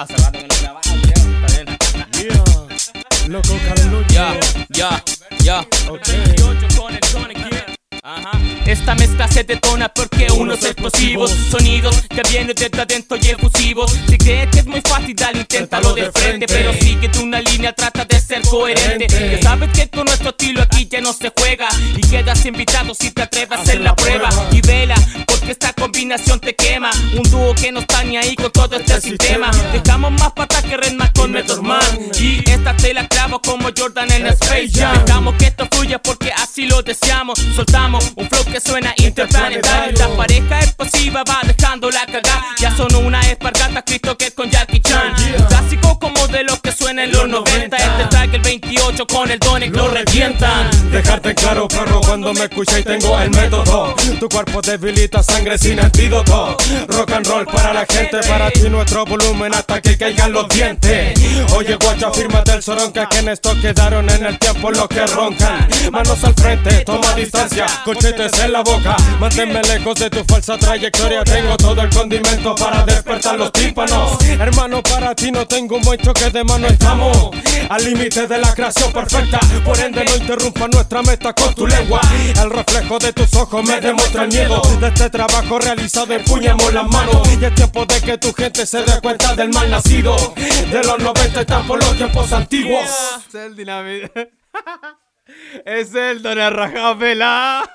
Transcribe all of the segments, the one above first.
Hace rato que no grababa, creo. Está bien. Yeah. Loco. Ya, ya, ya. Ok. 28 con el Sonic, yeah. Ajá. Esta mezcla se detona porque unos explosivos Sonidos que vienen desde adentro y efusivos Si crees que es muy fácil, dale, inténtalo de frente Pero sigue una línea, trata de ser coherente Ya sabes que con nuestro estilo aquí ya no se juega Y quedas invitado si te atreves a hacer la prueba Y vela, combinación te quema. Un dúo que no está ni ahí con todo este sistema. Dejamos más patas que Redman con Method Man. Y esta te la clavo como Jordan en Space Jam. Dejamos que esto fluya porque así lo deseamos. Soltamos un flow que suena interplanetario. La pareja explosiva va dejando la cagada Ya sonó una espargata Cristo que 90 track el 28 con el Donic lo revientan Dejarte claro, perro, cuando me escucháis tengo el método. Tu cuerpo debilita sangre sin antídoto. Rock and roll para la gente, para ti nuestro volumen hasta que caigan los dientes. Oye, guacho, fírmate el soronca que en esto quedaron en el tiempo los que roncan. Manos al frente, toma distancia, colchetes en la boca. Manténme lejos de tu falsa trayectoria. Tengo todo el condimento para despertar los tímpanos. Hermano, para ti no tengo un buen choque de mano. Estamos al límite de la creación perfecta. Por ende, no interrumpa nuestra meta con tu lengua. El reflejo de tus ojos me demuestra el miedo de este trabajo realizado. Empuñamos las manos y es tiempo de que tu gente se dé cuenta del mal nacido. De los 90 están por los tiempos antiguos. Es el dinamita. Es el Don Arrajapela.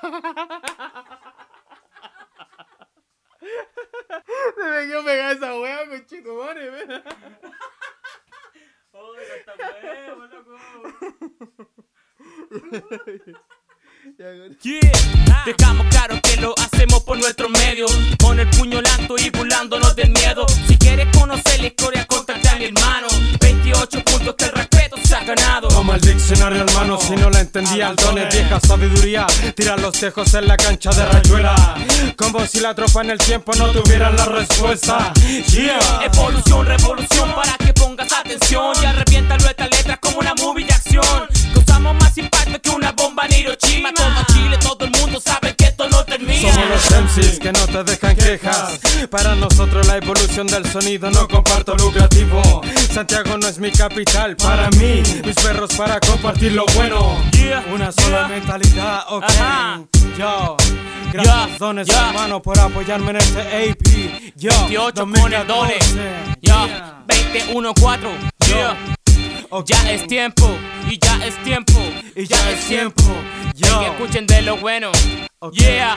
Se me quedó pegada esa wea, con chico, madre. Yeah. Dejamos claro que lo hacemos por nuestros medios hermano, si no la entendía. El don es vieja sabiduría. Tira los tejos en la cancha de rayuela. Como si la tropa en el tiempo no tuviera la respuesta. Yeah. Evolución, revolución para que pongas atención. Y arrepiéntalo estas letras como una movie de acción. Causamos más impacto que una bomba en Hiroshima. Todo Chile, todo el mundo sabe que esto no termina. Somos los MCs que no te dejan quejas. Para nosotros la evolución del sonido no comparto lucrativo Santiago no es mi capital, para mí Mis perros para compartir lo bueno. Yeah, Una sola yeah. mentalidad, ok. Ajá. Yo Gracias Yeah, dones hermano por apoyarme en este AP Yo 28 con el Done 2014. Ya, 21-4 Yeah. Ok. Ya es tiempo, y ya es tiempo, Y ya es tiempo. Yo que escuchen de lo bueno. Ok. Yeah,